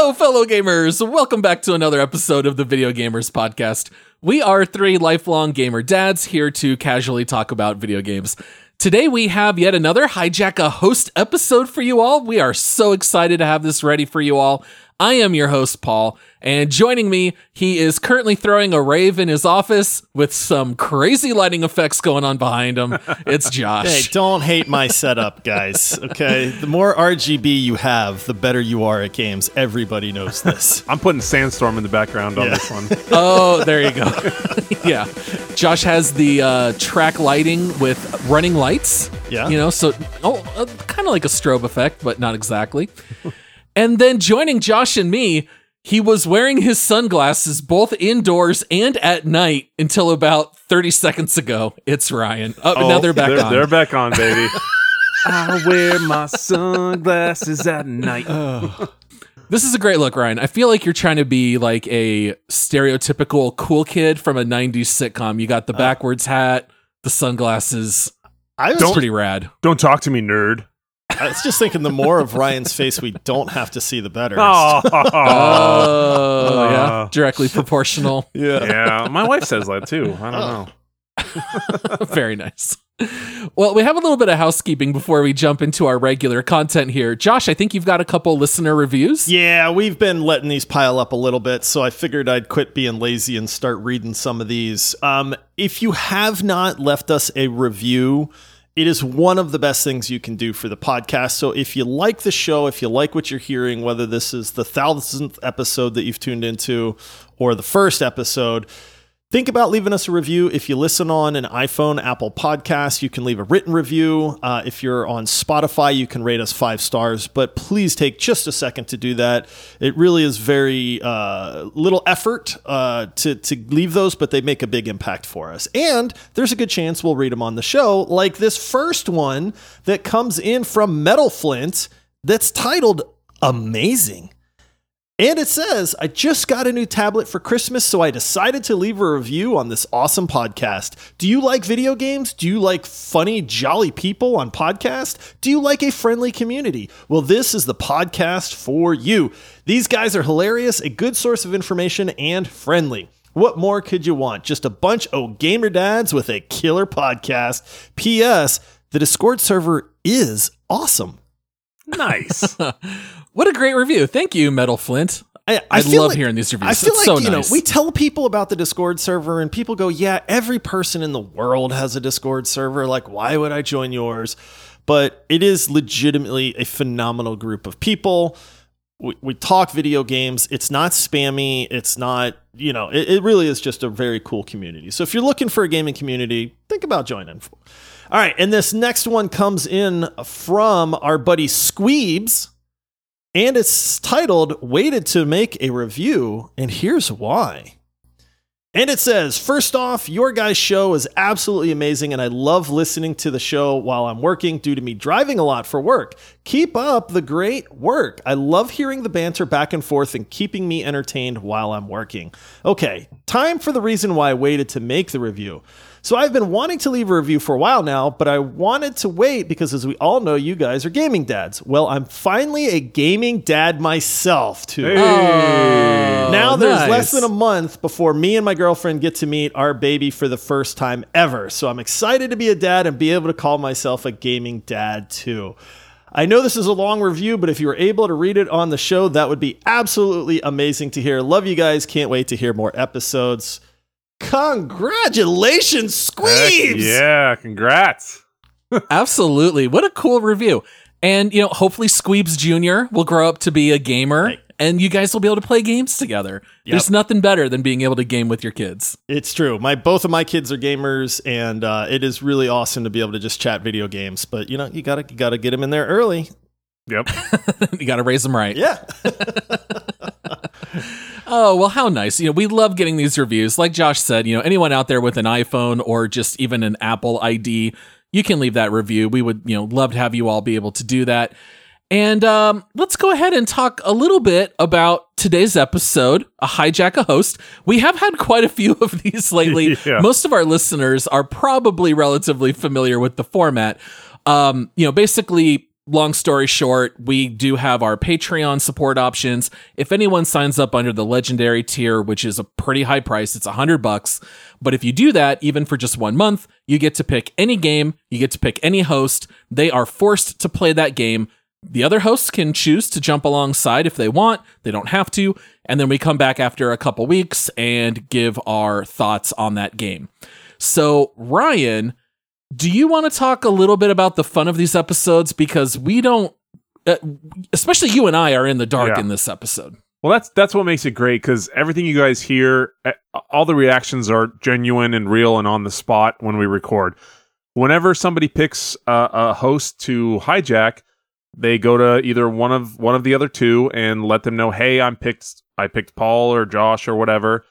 Hello, fellow gamers! Welcome back to another episode of the Video Gamers Podcast. We are three lifelong gamer dads here to casually talk about video games. Today we have yet another Hijack a Host episode for you all. We are so excited to have this ready for you all. I am your host, Paul, and joining me, he is currently throwing a rave in his office with some crazy lighting effects going on behind him. It's Josh. Hey, don't hate my setup, guys. Okay, the more RGB you have, the better you are at games. Everybody knows this. I'm putting Sandstorm in the background on Yeah. this one. Oh, there you go. yeah. Josh has the uh, track lighting with running lights. Yeah. You know, so oh, uh, kind of like a strobe effect, but not exactly. And then joining Josh and me, he was wearing his sunglasses both indoors and at night until about 30 seconds ago. It's Ryan. Oh, now they're back they're, on. They're back on, baby. I wear my sunglasses at night. This is a great look, Ryan. I feel like you're trying to be like a stereotypical cool kid from a 90s sitcom. You got the uh, backwards hat, the sunglasses. I was, It's pretty rad. Don't talk to me, nerd. I was just thinking the more of Ryan's face we don't have to see, the better. Oh, Oh, yeah. Uh. Directly proportional. yeah. yeah. My wife says that too. I don't know. Very nice. Well, we have a little bit of housekeeping before we jump into our regular content here. Josh, I think you've got a couple listener reviews. Yeah, we've been letting these pile up a little bit, so I figured I'd quit being lazy and start reading some of these. Um, if you have not left us a review, it is one of the best things you can do for the podcast. So if you like the show, if you like what you're hearing, whether this is the thousandth episode that you've tuned into or the first episode, Think about leaving us a review. If you listen on an iPhone, Apple Podcast, you can leave a written review. Uh, if you're on Spotify, you can rate us five stars. But please take just a second to do that. It really is very uh, little effort uh, to to leave those, but they make a big impact for us. And there's a good chance we'll read them on the show, like this first one that comes in from Metal Flint that's titled "Amazing." And it says, I just got a new tablet for Christmas, so I decided to leave a review on this awesome podcast. Do you like video games? Do you like funny, jolly people on podcast? Do you like a friendly community? Well, this is the podcast for you. These guys are hilarious, a good source of information, and friendly. What more could you want? Just a bunch of gamer dads with a killer podcast. P.S. The Discord server is awesome. Nice. What a great review. Thank you, Metal Flint. I, I feel love like- hearing these reviews. I feel It's like so you nice. know we tell people about the Discord server, and people go, "Yeah, every person in the world has a Discord server. Like, why would I join yours?" But it is legitimately a phenomenal group of people. We, we talk video games. It's not spammy. It's not you know. It, it really is just a very cool community. So if you're looking for a gaming community, think about joining. All right, and this next one comes in from our buddy Squeebs. And it's titled Waited to Make a Review, and here's why. And it says, First off, your guys' show is absolutely amazing, and I love listening to the show while I'm working due to me driving a lot for work. Keep up the great work. I love hearing the banter back and forth and keeping me entertained while I'm working. Okay, time for the reason why I waited to make the review. So I've been wanting to leave a review for a while now, but I wanted to wait because, as we all know, you guys are gaming dads. Well, I'm finally a gaming dad myself, too. Oh, Now there's nice. less than a month before me and my girlfriend get to meet our baby for the first time ever. So I'm excited to be a dad and be able to call myself a gaming dad too. I know this is a long review, but if you were able to read it on the show, that would be absolutely amazing to hear. Love you guys. Can't wait to hear more episodes. Congratulations, Heck yeah, congrats. Absolutely. What a cool review. And, you know, hopefully Squeebs Jr. will grow up to be a gamer. Hey. and you guys will be able to play games together. There's nothing better than being able to game with your kids. It's true. My both of my kids are gamers, and uh, it is really awesome to be able to just chat video games. But you know, you gotta you gotta get them in there early. Yep. you got to raise them right. Yeah. Oh, well, how nice. You know, we love getting these reviews. Like Josh said, you know, anyone out there with an iPhone or just even an Apple ID, you can leave that review. We would, you know, love to have you all be able to do that. And um, let's go ahead and talk a little bit about today's episode, a hijack a host. We have had quite a few of these lately. Yeah. Most of our listeners are probably relatively familiar with the format. Um, you know, basically, long story short, we do have our Patreon support options. If anyone signs up under the legendary tier, which is a pretty high price, it's a hundred bucks. But if you do that, even for just one month, you get to pick any game, you get to pick any host. They are forced to play that game. The other hosts can choose to jump alongside if they want. They don't have to. And then we come back after a couple weeks and give our thoughts on that game. So, Ryan, do you want to talk a little bit about the fun of these episodes? Because we don't, uh, especially you and I, are in the dark Yeah. in this episode. Well, that's that's what makes it great because everything you guys hear, eh, all the reactions are genuine and real and on the spot when we record. Whenever somebody picks a, a host to hijack, they go to either one of one of the other two and let them know, "Hey, I'm picked. I picked Paul or Josh or whatever.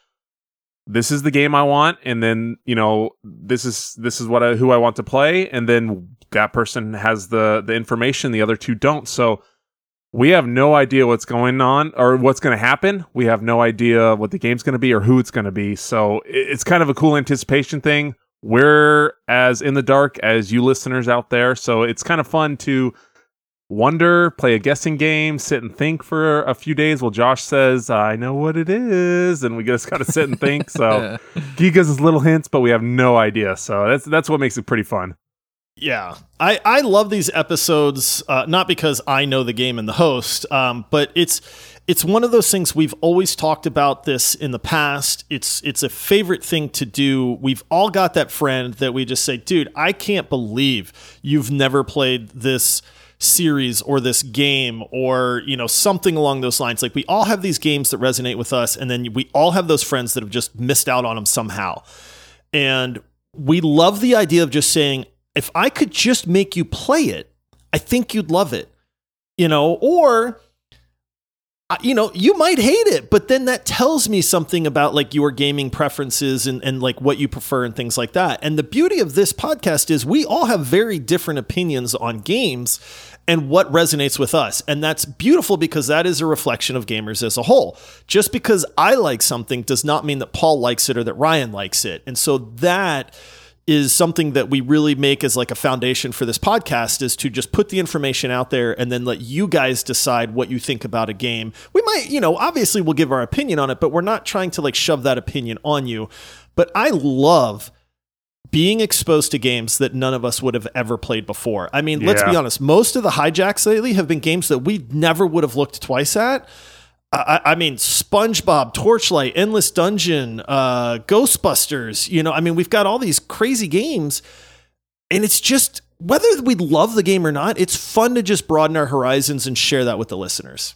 This is the game I want, and then you know this is this is what I, who I want to play, and then that person has the the information. The other two don't. So we have no idea what's going on or what's going to happen. We have no idea what the game's going to be or who it's going to be. So it's kind of a cool anticipation thing. We're as in the dark as you listeners out there. So it's kind of fun to wonder, play a guessing game, sit and think for a few days. Well, Josh says, I know what it is. And we just got to sit and think. So he gives us little hints, but we have no idea. So that's, that's what makes it pretty fun. Yeah, I, I love these episodes, uh, not because I know the game and the host, um, but it's it's one of those things we've always talked about this in the past. It's it's a favorite thing to do. We've all got that friend that we just say, dude, I can't believe you've never played this series or this game or you know something along those lines like we all have these games that resonate with us and then we all have those friends that have just missed out on them somehow and we love the idea of just saying, if I could just make you play it, I think you'd love it. You know, or you know, you might hate it, but then that tells me something about like your gaming preferences and, and like what you prefer and things like that. And the beauty of this podcast is we all have very different opinions on games and what resonates with us. And that's beautiful because that is a reflection of gamers as a whole. Just because I like something does not mean that Paul likes it or that Ryan likes it. And so that is something that we really make as like a foundation for this podcast is to just put the information out there and then let you guys decide what you think about a game. We might, you know, obviously we'll give our opinion on it, but we're not trying to like shove that opinion on you. But I love being exposed to games that none of us would have ever played before. I mean, let's be honest, most of the hijacks lately have been games that we never would have looked twice at. I, I mean, SpongeBob, Torchlight, Endless Dungeon, uh, Ghostbusters. You know, I mean, we've got all these crazy games, and it's just whether we love the game or not, it's fun to just broaden our horizons and share that with the listeners.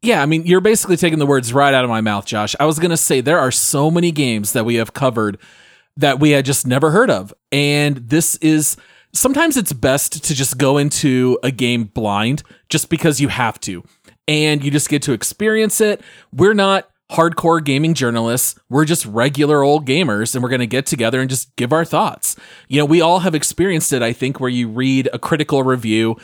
Yeah, I mean, you're basically taking the words right out of my mouth, Josh. I was going to say there are so many games that we have covered that we had just never heard of. And this is sometimes it's best to just go into a game blind just because you have to. And you just get to experience it. We're not hardcore gaming journalists. We're just regular old gamers and we're going to get together and just give our thoughts. You know, we all have experienced it, I think, where you read a critical review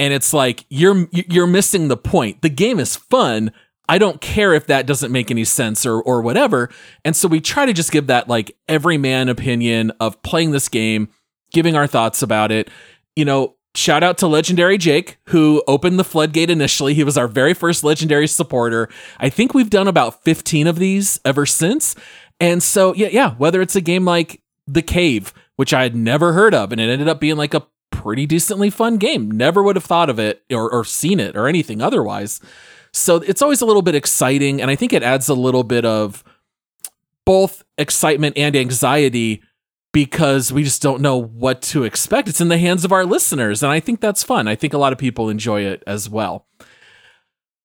and it's like you're you're missing the point. The game is fun. I don't care if that doesn't make any sense or or whatever. And so we try to just give that like everyman opinion of playing this game, giving our thoughts about it. You know, shout out to legendary Jake who opened the floodgate initially. He was our very first legendary supporter. I think we've done about 15 of these ever since. And so yeah, yeah, whether it's a game like The Cave, which I had never heard of and it ended up being like a pretty decently fun game. Never would have thought of it or, or seen it or anything otherwise. So it's always a little bit exciting. And I think it adds a little bit of both excitement and anxiety because we just don't know what to expect. It's in the hands of our listeners. And I think that's fun. I think a lot of people enjoy it as well.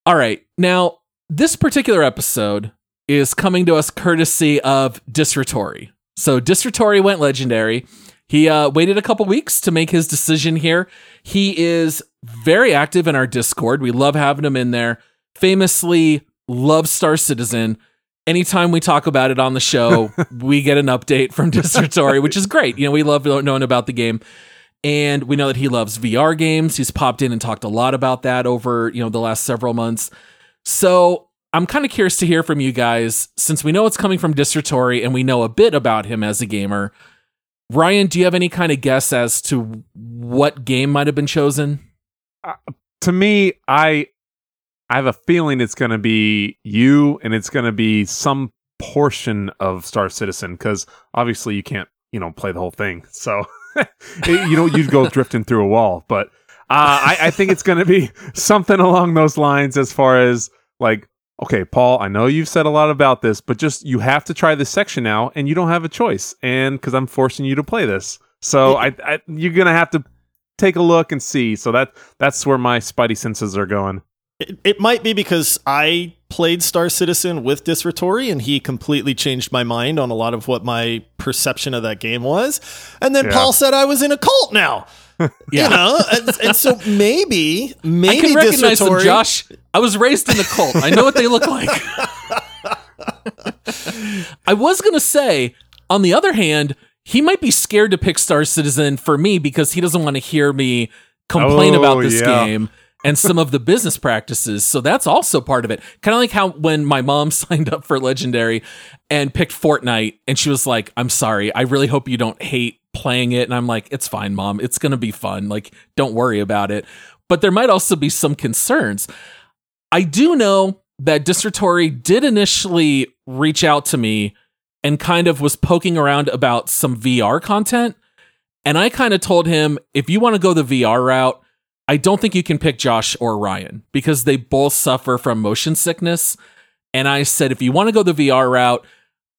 All right. Now, this particular episode is coming to us courtesy of Disratory. So Disratory went legendary. He uh, waited a couple weeks to make his decision here. He is very active in our Discord. We love having him in there. Famously, love Star Citizen. Anytime we talk about it on the show, we get an update from Disratory, which is great. You know, we love knowing about the game. And we know that he loves VR games. He's popped in and talked a lot about that over, you know, the last several months. So I'm kind of curious to hear from you guys, since we know it's coming from Disratory and we know a bit about him as a gamer. Ryan, do you have any kind of guess as to what game might have been chosen? Uh, to me, I I have a feeling it's going to be you, and it's going to be some portion of Star Citizen because obviously you can't, you know, play the whole thing. So you know, you'd go drifting through a wall. But uh, I, I think it's going to be something along those lines as far as like okay, Paul, I know you've said a lot about this, but just you have to try this section now, and you don't have a choice, and because I'm forcing you to play this, so I, I, you're gonna have to take a look and see. So that that's where my spidey senses are going. It, it might be because I played Star Citizen with Disratory and he completely changed my mind on a lot of what my perception of that game was. And then Yeah. Paul said I was in a cult now. Yeah. You know, and, and so maybe, I maybe can recognize them, Josh. I was raised in the cult. I know what they look like. I was gonna say, on the other hand, he might be scared to pick Star Citizen for me because he doesn't want to hear me complain Oh, about this yeah. game and some of the business practices. So that's also part of it. Kind of like how when my mom signed up for Legendary and picked Fortnite, and she was like, "I'm sorry, I really hope you don't hate playing it." And I'm like, "It's fine, mom. It's gonna be fun. Like, don't worry about it." But there might also be some concerns. I do know that Disratory did initially reach out to me and kind of was poking around about some VR content. And I kind of told him, if you want to go the VR route, I don't think you can pick Josh or Ryan because they both suffer from motion sickness. And I said, if you want to go the VR route,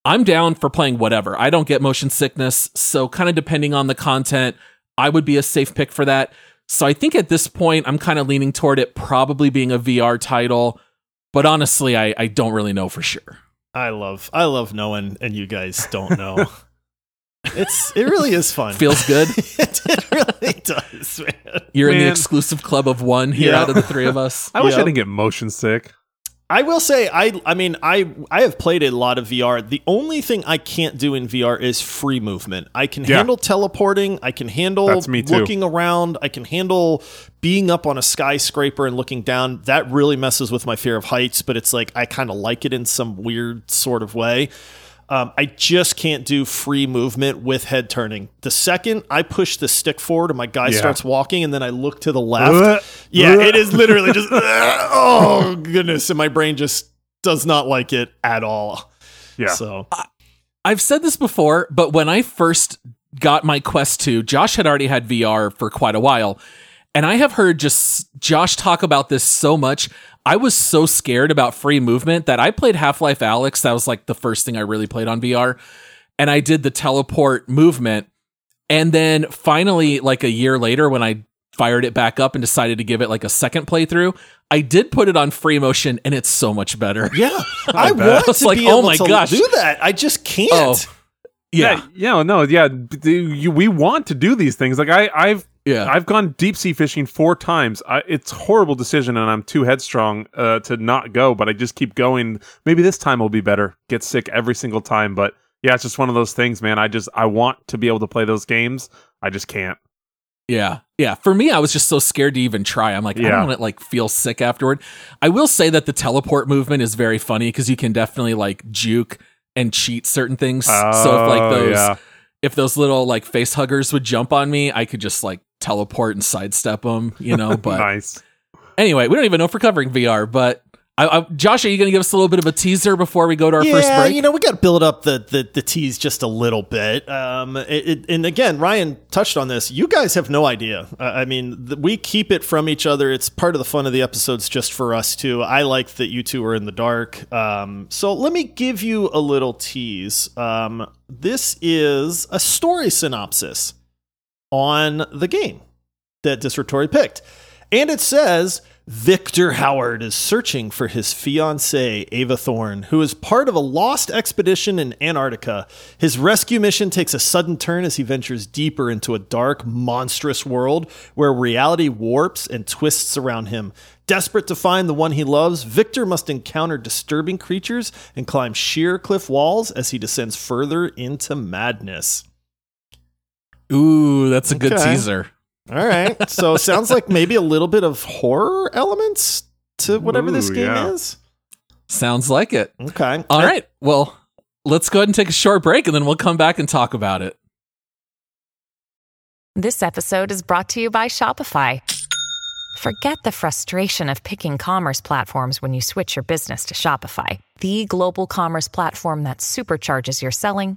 I'm down for playing whatever. I don't get motion sickness. So, kind of depending on the content, I would be a safe pick for that. So, I think at this point, I'm kind of leaning toward it probably being a VR title. But honestly, I, I don't really know for sure. I love, I love knowing, and you guys don't know. it's, it really is fun. Feels good. it, it really does, man. You're in the Man. exclusive club of one here Yeah. out of the three of us. I wish I Yep. didn't get motion sick. I will say I I mean I I have played a lot of VR. The only thing I can't do in VR is free movement. I can Yeah. handle teleporting, I can handle That's me too. looking around, I can handle being up on a skyscraper and looking down. That really messes with my fear of heights, but it's like I kind of like it in some weird sort of way. Um, I just can't do free movement with head turning. The second I push the stick forward and my guy Yeah. starts walking, and then I look to the left, Uh, yeah, uh. it is literally just oh goodness, and my brain just does not like it at all. Yeah. So I've said this before, but when I first got my Quest 2, Josh had already had VR for quite a while. And I have heard just Josh talk about this so much. I was so scared about free movement that I played Half Life Alyx. That was like the first thing I really played on VR. And I did the teleport movement. And then finally, like a year later, when I fired it back up and decided to give it like a second playthrough, I did put it on free motion and it's so much better. yeah, I bet. want to like, be oh able my to gosh. do that. I just oh. can't. Oh, Yeah. yeah, no, yeah. We want to do these things. Like I, I've, Yeah. I've gone deep sea fishing four times. I, it's horrible decision, and I'm too headstrong uh, to not go. But I just keep going. Maybe this time will be better. Get sick every single time, but yeah, it's just one of those things, man. I just I want to be able to play those games. I just can't. Yeah. Yeah. For me, I was just so scared to even try. I'm like, I don't want to like feel sick afterward. I will say that the teleport movement is very funny because you can definitely like juke and cheat certain things. so if like Oh, those yeah. if those little like face huggers would jump on me, I could just like teleport and sidestep them, you know. But nice. anyway, we don't even know if we're covering VR. But I, I, Josh, are you going to give us a little bit of a teaser before we go to our yeah, first break? you know, we got to build up the, the the tease just a little bit. Um, it, it, and again, Ryan touched on this. You guys have no idea. Uh, I mean, th- we keep it from each other. It's part of the fun of the episodes, just for us too. I like that you two are in the dark. Um, so let me give you a little tease. Um, this is a story synopsis on the game that Disratory picked. And it says Victor Howard is searching for his fiancée, Ava Thorne, who is part of a lost expedition in Antarctica. His rescue mission takes a sudden turn as he ventures deeper into a dark, monstrous world where reality warps and twists around him. Desperate to find the one he loves, Victor must encounter disturbing creatures and climb sheer cliff walls as he descends further into madness. Ooh, that's a good Okay. teaser. All right. So sounds like maybe a little bit of horror elements to whatever this game yeah. is. Sounds like it. Okay. All right. Well, let's go ahead and take a short break and then we'll come back and talk about it. This episode is brought to you by Shopify. Forget the frustration of picking commerce platforms when you switch your business to Shopify, the global commerce platform that supercharges your selling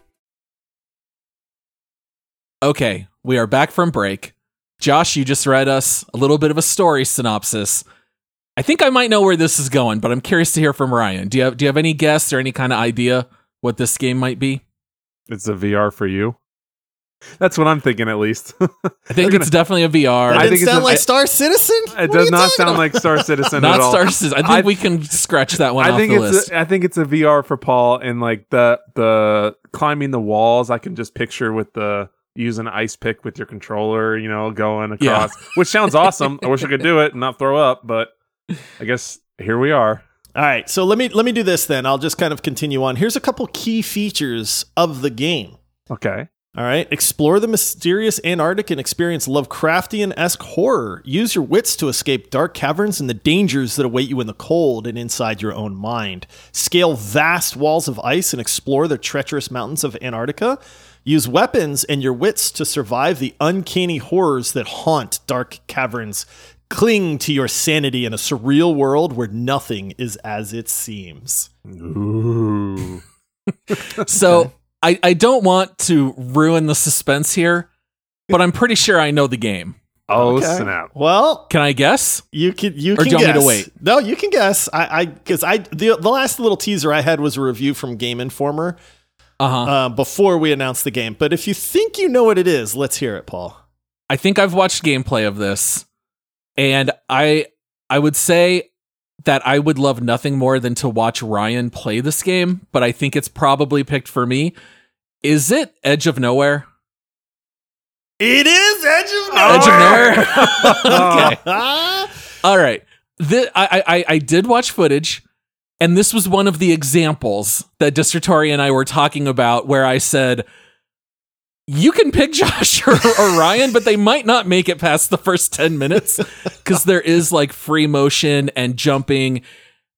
Okay, we are back from break. Josh, you just read us a little bit of a story synopsis. I think I might know where this is going, but I'm curious to hear from Ryan. Do you have do you have any guess or any kind of idea what this game might be? It's a VR for you. That's what I'm thinking, at least. I think They're it's definitely a VR. That I think it's sound a- like I- Star Citizen. it What does not sound about? like Star Citizen Not at all. Star Citizen. I think I- we can scratch that one I off think the it's list. a, I think it's a VR for Paul and like the the climbing the walls. I can just picture with the using an ice pick with your controller, you know, going Yeah. across, which sounds awesome. I wish I could do it and not throw up, but I guess here we are. All right, so let me let me do this then. I'll just kind of continue on. Here's a couple key features of the game. Okay. All right, explore the mysterious Antarctic and experience Lovecraftian esque horror. Use your wits to escape dark caverns and the dangers that await you in the cold and inside your own mind. Scale vast walls of ice and explore the treacherous mountains of Antarctica. Use weapons and your wits to survive the uncanny horrors that haunt dark caverns. Cling to your sanity in a surreal world where nothing is as it seems. Ooh. so I, I don't want to ruin the suspense here, but I'm pretty sure I know the game. Oh Okay. snap! Well, Can I guess? You can you Or can do you want me guess. to wait? No, you can guess. I I because I the the last little teaser I had was a review from Game Informer Uh huh. uh, before we announced the game. But if you think you know what it is, let's hear it, Paul. I think I've watched gameplay of this, and I I would say that I would love nothing more than to watch Ryan play this game, but I think it's probably picked for me. Is it Edge of Nowhere? It is Edge of Edge of Nowhere. Nowhere. okay. All right. Thi- I, I I did watch footage, and this was one of the examples that Disratory and I were talking about, where I said, "You can pick Josh or, or Ryan, but they might not make it past the first ten minutes because there is like free motion and jumping."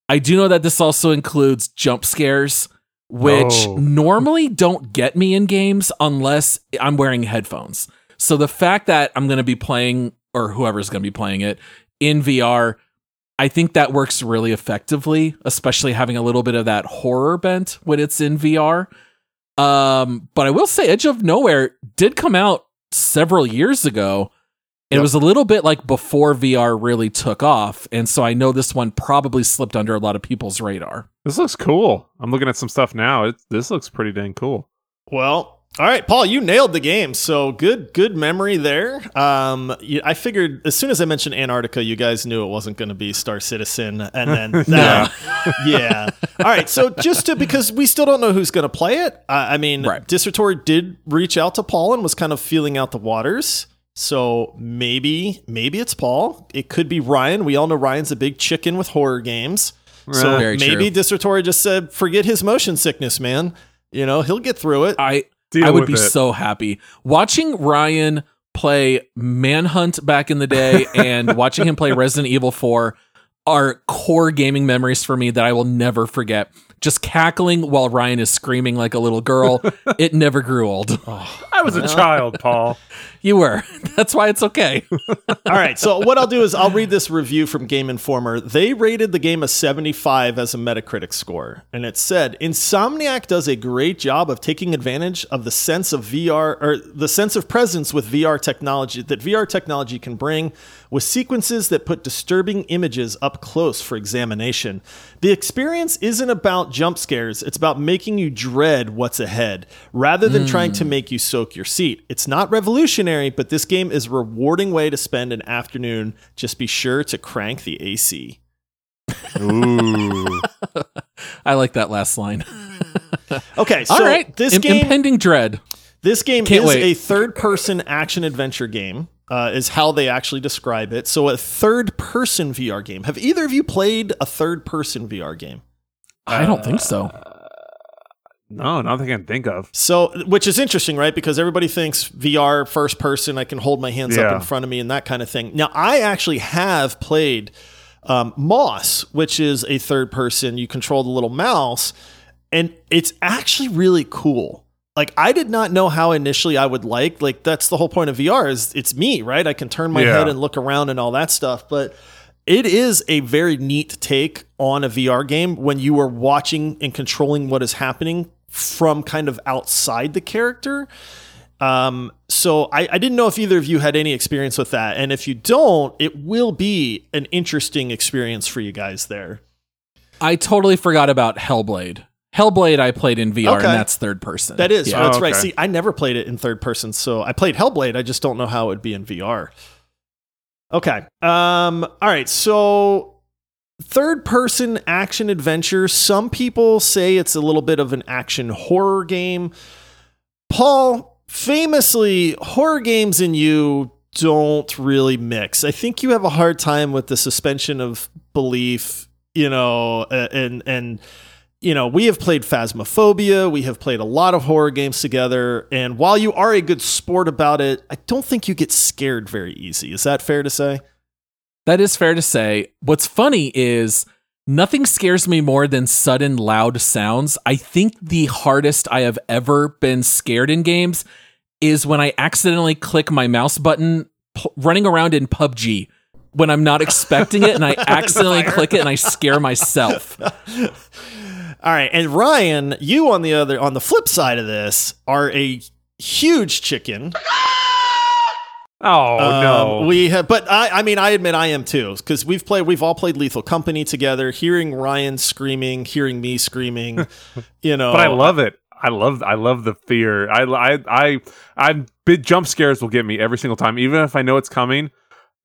I do know that this also includes jump scares, which Oh. normally don't get me in games unless I'm wearing headphones. So the fact that I'm going to be playing, or whoever's going to be playing it in VR, I think that works really effectively, especially having a little bit of that horror bent when it's in VR. Um, but I will say, Edge of Nowhere did come out several years ago. It Yep. was a little bit like before VR really took off. And so I know this one probably slipped under a lot of people's radar. This looks cool. I'm looking at some stuff now. It, this looks pretty dang cool. Well, all right, Paul, you nailed the game. So good, good memory there. Um, you- I figured as soon as I mentioned Antarctica, you guys knew it wasn't going to be Star Citizen, and then Yeah. yeah. All right, so just to because we still don't know who's going to play it. Uh, I mean, Right. Dissertor did reach out to Paul and was kind of feeling out the waters. So maybe, maybe it's Paul. It could be Ryan. We all know Ryan's a big chicken with horror games. So Very maybe true. Dissertor just said, "Forget his motion sickness, man. You know, he'll get through it." I Deal I would be it. so happy watching Ryan play Manhunt back in the day and watching him play Resident Evil 4 are core gaming memories for me that I will never forget. Just cackling while Ryan is screaming like a little girl. it never grew old. I was a child, Paul. You were. That's why it's okay. All right. So what I'll do is I'll read this review from Game Informer. They rated the game a 75 as a Metacritic score, and it said Insomniac does a great job of taking advantage of the sense of VR or the sense of presence with VR technology that VR technology can bring with sequences that put disturbing images up close for examination. The experience isn't about jump scares, it's about making you dread what's ahead rather than trying to hmm. make you soak your seat. It's not revolutionary, but this game is a rewarding way to spend an afternoon. Just be sure to crank the AC. Ooh. I like that last line. Okay, so All right. this Im- game impending dread. This game Can't is wait. a third-person action adventure game. Uh, is how they actually describe it. So a third-person VR game. Have either of you played a third-person VR game? I don't think so. No, nothing I can think of. So, which is interesting, right? Because everybody thinks VR first person, I can hold my hands up in front of me and that kind of thing. Now, I actually have played um, Moss, which is a third person. You control the little mouse, and it's actually really cool. Like I did not know how initially I would like. Like that's the whole point of VR is it's me, right? I can turn my Yeah. head and look around and all that stuff, but it is a very neat take on a VR game when you are watching and controlling what is happening from kind of outside the character. Um, so I, I didn't know if either of you had any experience with that. And if you don't, it will be an interesting experience for you guys there. I totally forgot about Hellblade. Hellblade I played in VR Okay. and that's third person. That is, Yeah. that's Oh, right. okay. See, I never played it in third person, so I played Hellblade. I just don't know how it would be in VR. Okay. Um. All right. So, third person action adventure. Some people say it's a little bit of an action horror game. Paul, famously, horror games and you don't really mix. I think you have a hard time with the suspension of belief. You know, and and you know, we have played Phasmophobia. We have played a lot of horror games together. And while you are a good sport about it, I don't think you get scared very easy. Is that fair to say? That is fair to say. What's funny is nothing scares me more than sudden loud sounds. I think the hardest I have ever been scared in games is when I accidentally click my mouse button p- running around in PUBG when I'm not expecting it and I accidentally click it and I scare myself. All right. And Ryan, you on the other on the flip side of this are a huge chicken. Ah! Oh Um, no. we have, but I, I mean, I admit I am too, because we've played, we've all played Lethal Company together. Hearing Ryan screaming, hearing me screaming, you know. but I love it. I love I love the fear. I I I I big jump scares will get me every single time, even if I know it's coming.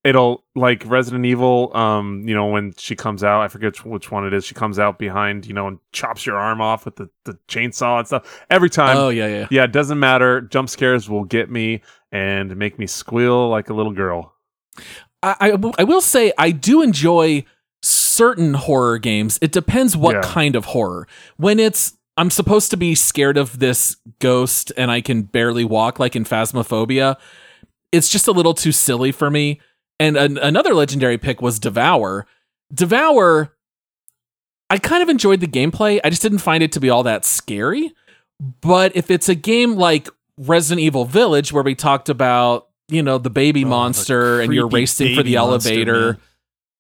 It'll like Resident Evil. Um, you know when she comes out, I forget which, which one it is. She comes out behind, you know, and chops your arm off with the, the chainsaw and stuff. Every time, Oh yeah, yeah. yeah, it doesn't matter. Jump scares will get me and make me squeal like a little girl. I I will say I do enjoy certain horror games. It depends what Yeah. kind of horror. When it's I'm supposed to be scared of this ghost and I can barely walk, like in Phasmophobia, it's just a little too silly for me. And an, another legendary pick was Devour. Devour, I kind of enjoyed the gameplay. I just didn't find it to be all that scary. But if it's a game like Resident Evil Village, where we talked about, you know, the baby Oh, the monster and you're creepy racing for the elevator, man.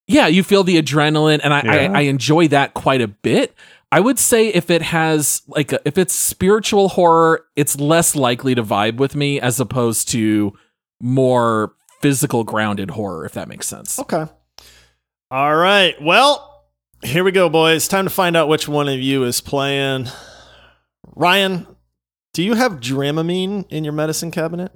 yeah, you feel the adrenaline, and I, Yeah. I, I enjoy that quite a bit. I would say if it has like a, if it's spiritual horror, it's less likely to vibe with me as opposed to more physical grounded horror, if that makes sense. Okay. All right. Well, here we go, boys. Time to find out which one of you is playing. Ryan, do you have Dramamine in your medicine cabinet?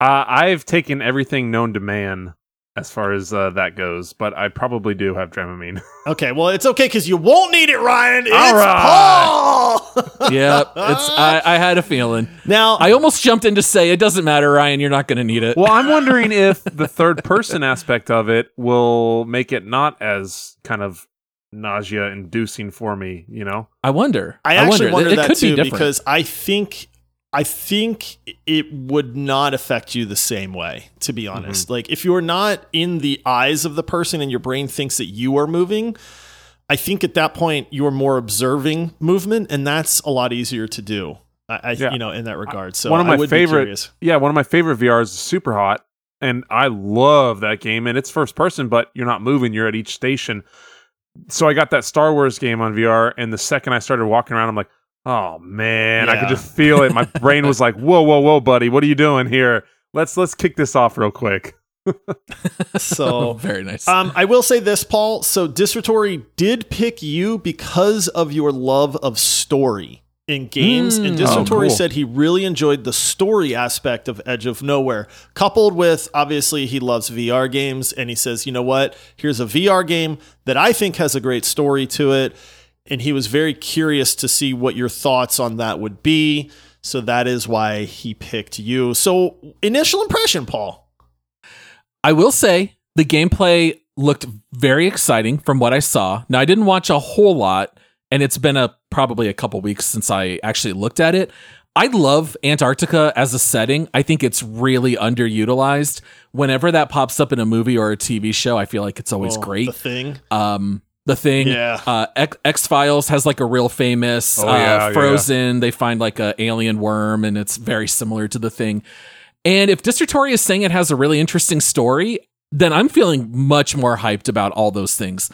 Uh, I've taken everything known to man as far as uh, that goes, but I probably do have Dramamine. Okay, well, it's okay because you won't need it, Ryan. It's All right. Paul. yep, it's I, I had a feeling. now, I almost jumped in to say it doesn't matter, Ryan. You're not going to need it. well, I'm wondering if the third person aspect of it will make it not as kind of nausea inducing for me, you know? I wonder. I actually wonder. wonder it, it that could too be because I think I think it would not affect you the same way, to be mm-hmm. honest. Like, if you're not in the eyes of the person and your brain thinks that you are moving, I think at that point you're more observing movement, and that's a lot easier to do. I, I Yeah. you know, in that regard. So one of I my would favorite, curious. yeah, one of my favorite VRs is Super Hot, and I love that game. And it's first person, but you're not moving; you're at each station. So I got that Star Wars game on VR, and the second I started walking around, I'm like, oh man, I could just feel it. My brain was like, whoa, whoa, whoa, buddy, what are you doing here? Let's let's kick this off real quick. So very nice. Um, I will say this, Paul. So Disratory did pick you because of your love of story in games, and Mm. Oh, cool. said he really enjoyed the story aspect of Edge of Nowhere, coupled with obviously he loves VR games, and he says, you know what? Here's a VR game that I think has a great story to it, and he was very curious to see what your thoughts on that would be. So that is why he picked you. So initial impression, Paul. I will say the gameplay looked very exciting from what I saw. Now I didn't watch a whole lot, and it's been a probably a couple weeks since I actually looked at it. I love Antarctica as a setting. I think it's really underutilized. Whenever that pops up in a movie or a TV show, I feel like it's always Oh, great. The thing. Um, the thing, Yeah. uh, X Files has like a real famous Oh, uh, yeah, yeah, yeah. Frozen. They find like a alien worm, and it's very similar to the thing. And if Disratory is saying it has a really interesting story, then I'm feeling much more hyped about all those things.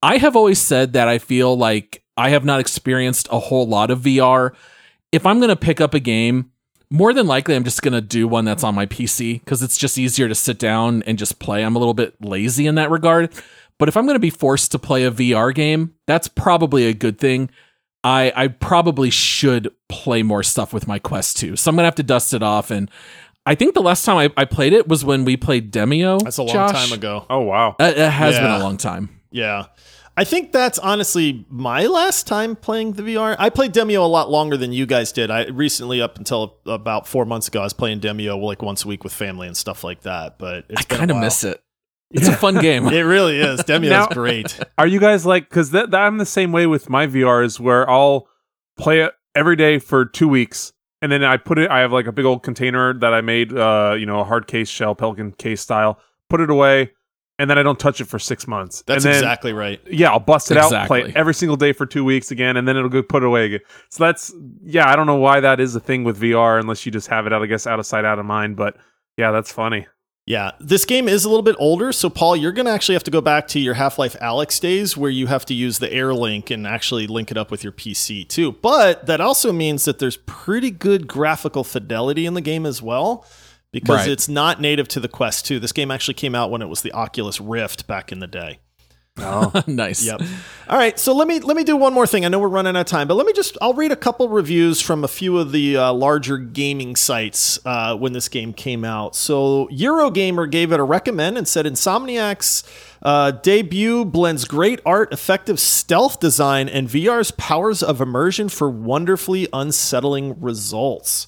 I have always said that I feel like I have not experienced a whole lot of VR. If I'm going to pick up a game, more than likely I'm just going to do one that's on my PC because it's just easier to sit down and just play. I'm a little bit lazy in that regard. But if I'm going to be forced to play a VR game, that's probably a good thing. I I probably should play more stuff with my Quest 2. So I'm going to have to dust it off and I think the last time I, I played it was when we played Demeo. That's a long Josh. time ago. Oh wow, Uh, it has Yeah. been a long time. Yeah. I think that's honestly my last time playing the VR. I played Demeo a lot longer than you guys did. I recently, up until about four months ago, I was playing Demeo like once a week with family and stuff like that. But it's I kind of while. miss it. It's a fun game. It really is. Demeo's Now- great. Are you guys like because that, that I'm the same way with my VRs where I'll play it every day for two weeks and then I put it. I have like a big old container that I made, uh, you know, a hard case shell, Pelican case style. Put it away, and then I don't touch it for six months. That's and then, exactly right. Yeah, I'll bust it out, Exactly. play every single day for two weeks again, and then it'll go put away again. So that's yeah. I don't know why that is a thing with VR unless you just have it out. I guess out of sight, out of mind. But yeah, that's funny. Yeah, this game is a little bit older, so Paul, you're going to actually have to go back to your Half-Life Alyx days where you have to use the Air Link and actually link it up with your PC too. But that also means that there's pretty good graphical fidelity in the game as well because Right. it's not native to the Quest 2. This game actually came out when it was the Oculus Rift back in the day. Oh, nice. Yep. All right, so let me let me do one more thing. I know we're running out of time, but let me just I'll read a couple reviews from a few of the uh, larger gaming sites uh, when this game came out. So Eurogamer gave it a recommend and said Insomniac's uh, debut blends great art, effective stealth design, and VR's powers of immersion for wonderfully unsettling results.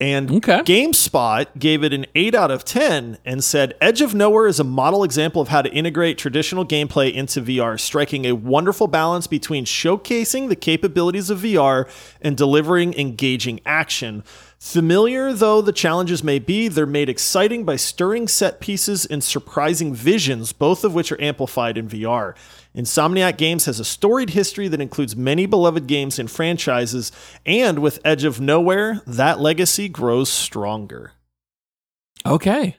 And Okay. GameSpot gave it an 8 out of 10 and said Edge of Nowhere is a model example of how to integrate traditional gameplay into VR, striking a wonderful balance between showcasing the capabilities of VR and delivering engaging action. Familiar though the challenges may be, they're made exciting by stirring set pieces and surprising visions, both of which are amplified in VR. Insomniac Games has a storied history that includes many beloved games and franchises, and with Edge of Nowhere, that legacy grows stronger. Okay.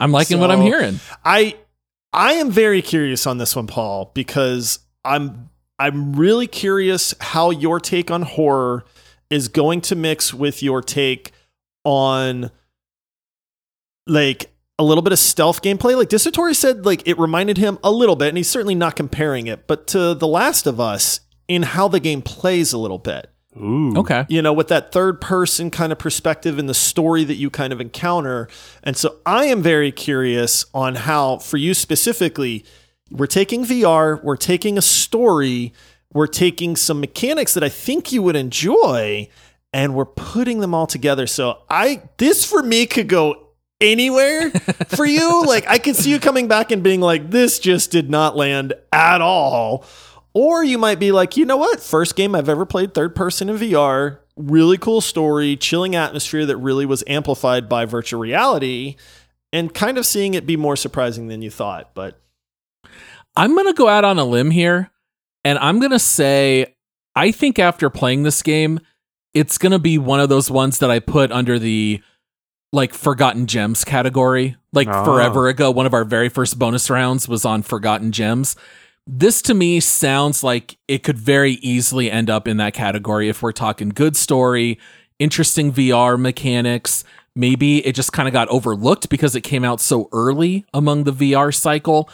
I'm liking what I'm hearing. I I am very curious on this one, Paul, because I'm I'm really curious how your take on horror is going to mix with your take on like a little bit of stealth gameplay. Like Disratory said, like it reminded him a little bit, and he's certainly not comparing it, but to The Last of Us in how the game plays a little bit Ooh. Okay. you know, with that third person kind of perspective in the story that you kind of encounter. And so I am very curious on how, for you specifically, we're taking VR, we're taking a story, we're taking some mechanics that I think you would enjoy, and we're putting them all together. So I, this for me could go anywhere for you. Like I could see you coming back and being like, this just did not land at all. Or you might be like, you know what? First game I've ever played third person in VR really cool story, chilling atmosphere that really was amplified by virtual reality, and kind of seeing it be more surprising than you thought. But I'm going to go out on a limb here and I'm going to say I think after playing this game, it's going to be one of those ones that I put under the like forgotten gems category. Like Oh. forever ago, one of our very first bonus rounds was on forgotten gems. This to me sounds like it could very easily end up in that category if we're talking good story, interesting VR mechanics. Maybe it just kind of got overlooked because it came out so early among the VR cycle.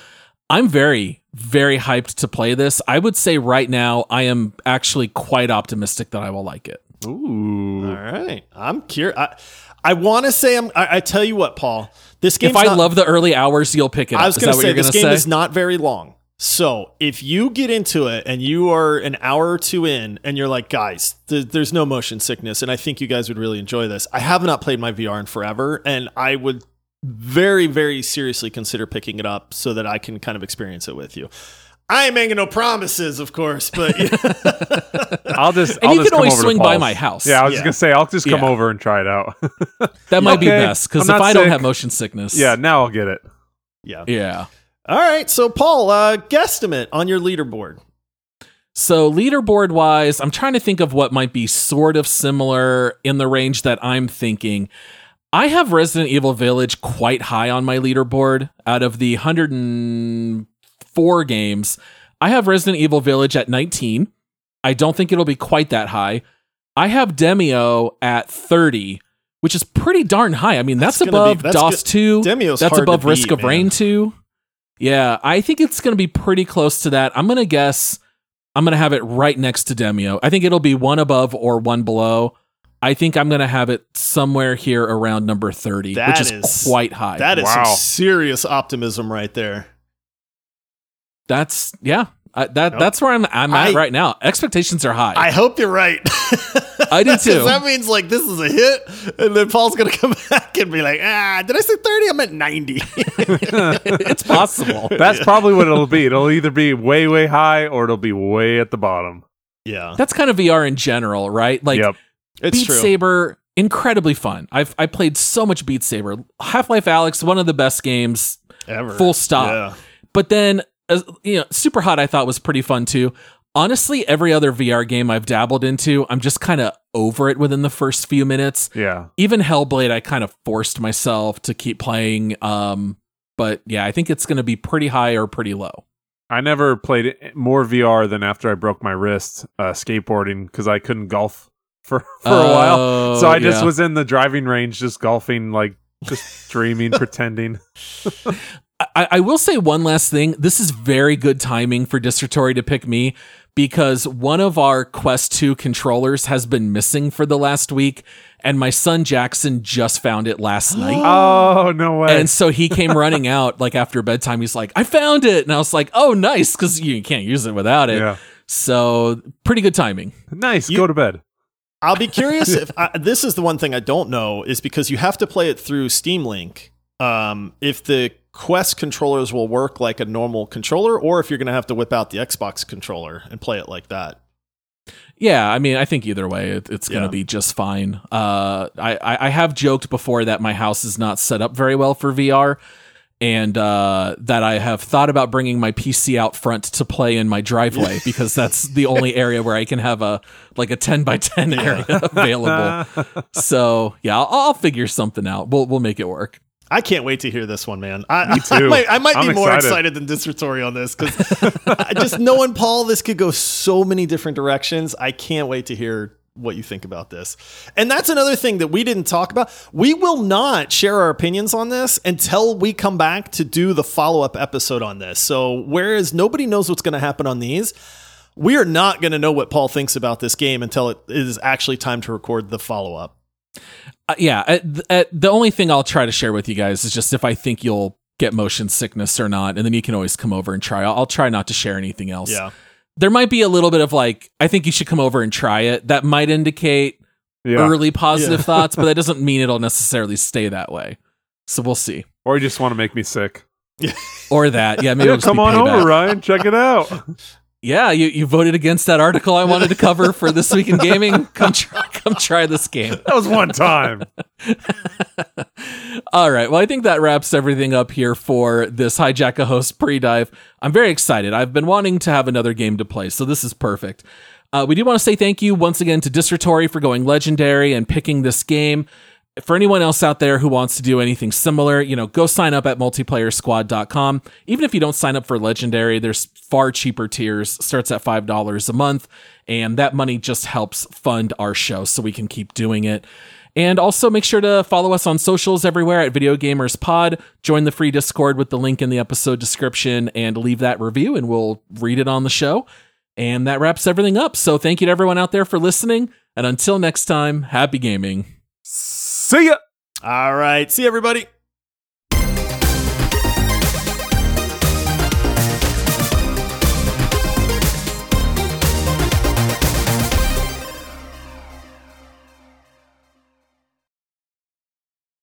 I'm very, very hyped to play this. I would say right now, I am actually quite optimistic that I will like it. Ooh. all right, I'm curious. I, want to say I'm. I, I tell you what, Paul. This game. if I love the early hours, you'll pick it up. I was going to say this game say? is not very long. So if you get into it and you are an hour or two in and you're like, guys, th- there's no motion sickness, and I think you guys would really enjoy this. I have not played my VR in forever, and I would very, very seriously consider picking it up so that I can kind of experience it with you. I ain't making no promises, of course, but I'll just. And I'll you just can always swing by my house. Yeah, I was Yeah. just gonna say I'll just come Yeah. over and try it out. that might be best because if not I don't have motion sickness, yeah, now I'll get it. yeah. yeah. All right, so Paul, uh, guesstimate on your leaderboard. So leaderboard wise, I'm trying to think of what might be sort of similar in the range that I'm thinking. I have Resident Evil Village quite high on my leaderboard. Out of the 104 games, I have Resident Evil Village at 19. I don't think it'll be quite that high. I have Demeo at 30, which is pretty darn high. I mean, that's, That's above be- that's DOS good- 2. Demeo's that's hard to above Risk beat, of Rain man. 2. Yeah, I think it's going to be pretty close to that. I'm going to guess I'm going to have it right next to Demeo. I think it'll be one above or one below. I think I'm going to have it somewhere here around number 30, That which is, is- quite high. That is Wow. some serious optimism right there. That's yeah. I, that Yep. that's where I'm I'm at I- right now. Expectations are high. I hope you're right. I do too. that means like this is a hit, and then Paul's gonna come back and be like, "Ah, did I say 30? I meant 90." it's possible. That's probably what it'll be. It'll either be way, way high or it'll be way at the bottom. yeah, That's kind of VR in general, right? Like yep. it's Beat true. Saber, incredibly fun. I've I played so much Beat Saber. Half Life Alyx, one of the best games. Ever. Full stop. Yeah. But then, as, you know, Super Hot I thought was pretty fun too. Honestly, every other VR game I've dabbled into, I'm just kind of over it within the first few minutes. Yeah. Even Hellblade, I kind of forced myself to keep playing. Um, but yeah, I think it's going to be pretty high or pretty low. I never played more VR than after I broke my wrist uh, skateboarding because I couldn't golf for, for a while. Oh, So I just yeah. was in the driving range, just golfing, like just dreaming, pretending. I, I will say one last thing. This is very good timing for Disratory to pick me because one of our Quest 2 controllers has been missing for the last week, and my son Jackson just found it last night. Oh no way! And so he came running out like after bedtime. He's like, I found it. And I was like, oh, nice, because you can't use it without it. yeah, So pretty good timing. nice. You- Go to bed. I'll be curious if I, this is the one thing I don't know is because you have to play it through Steam Link. Um, if the Quest controllers will work like a normal controller, or if you're going to have to whip out the Xbox controller and play it like that. Yeah, I mean, I think either way, it, it's going to Yeah. be just fine. Uh, I, I have joked before that my house is not set up very well for VR, and uh, that I have thought about bringing my PC out front to play in my driveway because that's the only area where I can have a like a ten by ten area available. So yeah, I'll, I'll figure something out. We'll we'll make it work. I can't wait to hear this one, man. I, Me I too. might, I might be I'm more excited. excited than Disratory on this because just knowing Paul, this could go so many different directions. I can't wait to hear what you think about this. And that's another thing that we didn't talk about. We will not share our opinions on this until we come back to do the follow up episode on this. So, whereas nobody knows what's going to happen on these, we are not going to know what Paul thinks about this game until it is actually time to record the follow up. Uh, yeah, uh, th- uh, the only thing I'll try to share with you guys is just if I think you'll get motion sickness or not, and then you can always come over and try. I'll, I'll try not to share anything else. Yeah. there might be a little bit of like, I think you should come over and try it. That might indicate Yeah. early positive Yeah. thoughts, but that doesn't mean it'll necessarily stay that way. So we'll see. Or you just want to make me sick. Or that, yeah, maybe Yeah, come on payback. over, Ryan. Check it out. Yeah, you, you voted against that article I wanted to cover for this week in gaming. Come try, come try this game. That was one time. All right. Well, I think that wraps everything up here for this hijack a host pre-dive. I'm very excited. I've been wanting to have another game to play, so this is perfect. Uh, we do want to say thank you once again to Disratory for going legendary and picking this game. For anyone else out there who wants to do anything similar, you know, go sign up at multiplayersquad.com. Even if you don't sign up for legendary, there's far cheaper tiers, starts at $5 a month, and that money just helps fund our show so we can keep doing it. And also make sure to follow us on socials everywhere at Video Gamers Pod. Join the free Discord with the link in the episode description and leave that review, and we'll read it on the show. And that wraps everything up. So thank you to everyone out there for listening. And until next time, happy gaming. See ya. All right. See everybody.